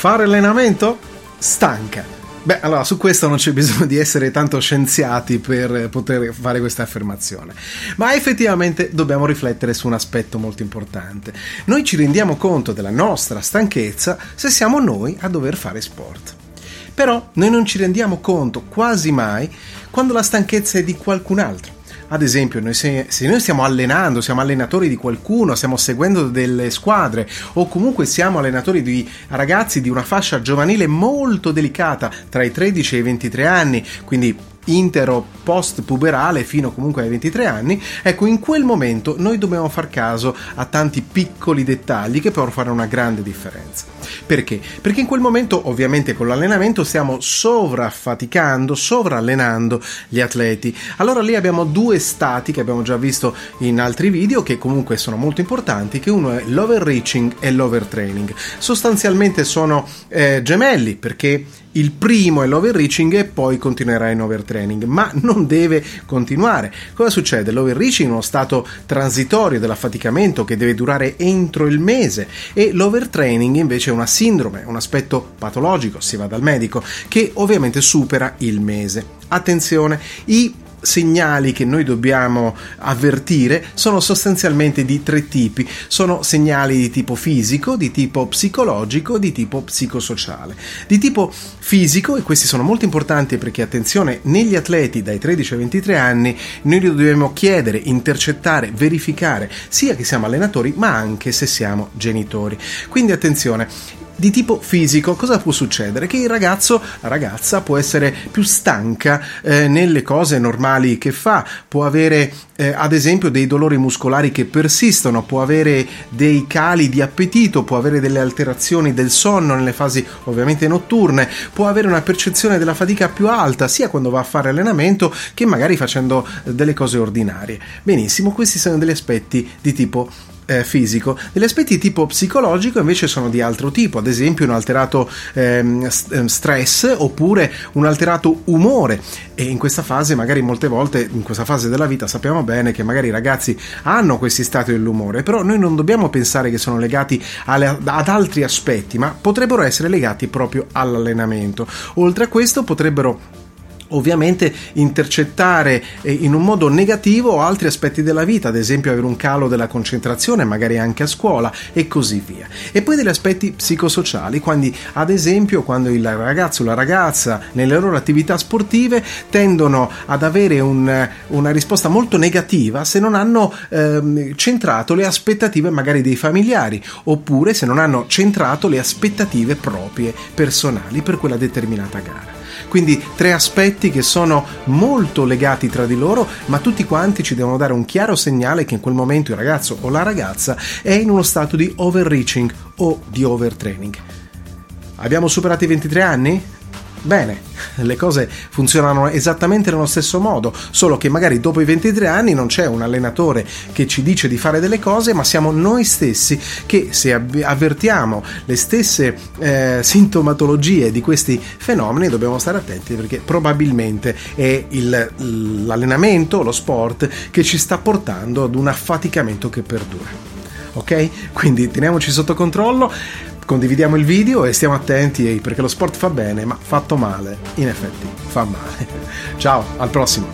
Fare allenamento? Stanca. Beh, allora su questo non c'è bisogno di essere tanto scienziati per poter fare questa affermazione, ma effettivamente dobbiamo riflettere su un aspetto molto importante. Noi ci rendiamo conto della nostra stanchezza se siamo noi a dover fare sport. Però noi non ci rendiamo conto quasi mai quando la stanchezza è di qualcun altro. Ad esempio, noi se, se, noi stiamo allenando, siamo allenatori di qualcuno, stiamo seguendo delle squadre o comunque siamo allenatori di ragazzi di una fascia giovanile molto delicata tra i 13 e i 23 anni, quindi intero post puberale fino comunque ai 23 anni, ecco in quel momento noi dobbiamo far caso a tanti piccoli dettagli che possono fare una grande differenza. Perché? Perché in quel momento ovviamente con l'allenamento stiamo sovraffaticando, sovrallenando gli atleti. Allora lì abbiamo due stati che abbiamo già visto in altri video che comunque sono molto importanti, che uno è l'overreaching e l'overtraining. Sostanzialmente sono eh, gemelli perché il primo è l'overreaching e poi continuerà in overtraining, ma non deve continuare. Cosa succede? L'overreaching è uno stato transitorio dell'affaticamento che deve durare entro il mese e l'overtraining invece è una sindrome, un aspetto patologico, si va dal medico, che ovviamente supera il mese. Attenzione, i segnali che noi dobbiamo avvertire sono sostanzialmente di tre tipi. Sono segnali di tipo fisico, di tipo psicologico, di tipo psicosociale. Di tipo fisico, e questi sono molto importanti perché attenzione, negli atleti dai 13 ai 23 anni noi dobbiamo chiedere, intercettare, verificare, sia che siamo allenatori, ma anche se siamo genitori. Quindi attenzione, di tipo fisico, cosa può succedere? Che il ragazzo, la ragazza può essere più stanca eh, nelle cose normali che fa, può avere eh, ad esempio dei dolori muscolari che persistono, può avere dei cali di appetito, può avere delle alterazioni del sonno nelle fasi ovviamente notturne, può avere una percezione della fatica più alta sia quando va a fare allenamento che magari facendo delle cose ordinarie. Benissimo, questi sono degli aspetti di tipo eh, fisico. Degli aspetti tipo psicologico invece sono di altro tipo, ad esempio un alterato ehm, ehm, stress oppure un alterato umore e in questa fase magari molte volte in questa fase della vita sappiamo bene che magari i ragazzi hanno questi stati dell'umore, però noi non dobbiamo pensare che sono legati alle, ad altri aspetti, ma potrebbero essere legati proprio all'allenamento. Oltre a questo potrebbero ovviamente intercettare eh, in un modo negativo altri aspetti della vita, ad esempio avere un calo della concentrazione, magari anche a scuola e così via. E poi degli aspetti psicosociali, quindi ad esempio quando il ragazzo o la ragazza nelle loro attività sportive tendono ad avere un, una risposta molto negativa se non hanno ehm, centrato le aspettative magari dei familiari oppure se non hanno centrato le aspettative proprie personali per quella determinata gara. Quindi tre aspetti che sono molto legati tra di loro, ma tutti quanti ci devono dare un chiaro segnale che in quel momento il ragazzo o la ragazza è in uno stato di overreaching o di overtraining. Abbiamo superato i 23 anni? Bene, le cose funzionano esattamente nello stesso modo, solo che magari dopo i 23 anni non c'è un allenatore che ci dice di fare delle cose, ma siamo noi stessi che se avvertiamo le stesse eh, sintomatologie di questi fenomeni dobbiamo stare attenti perché probabilmente è il, l'allenamento, lo sport che ci sta portando ad un affaticamento che perdura. Ok? Quindi teniamoci sotto controllo condividiamo il video e stiamo attenti perché lo sport fa bene, ma fatto male, in effetti, fa male. Ciao, al prossimo.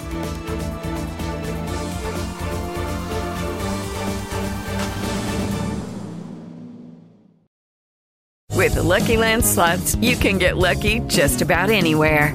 With the Lucky Land slots, you can get lucky just about anywhere.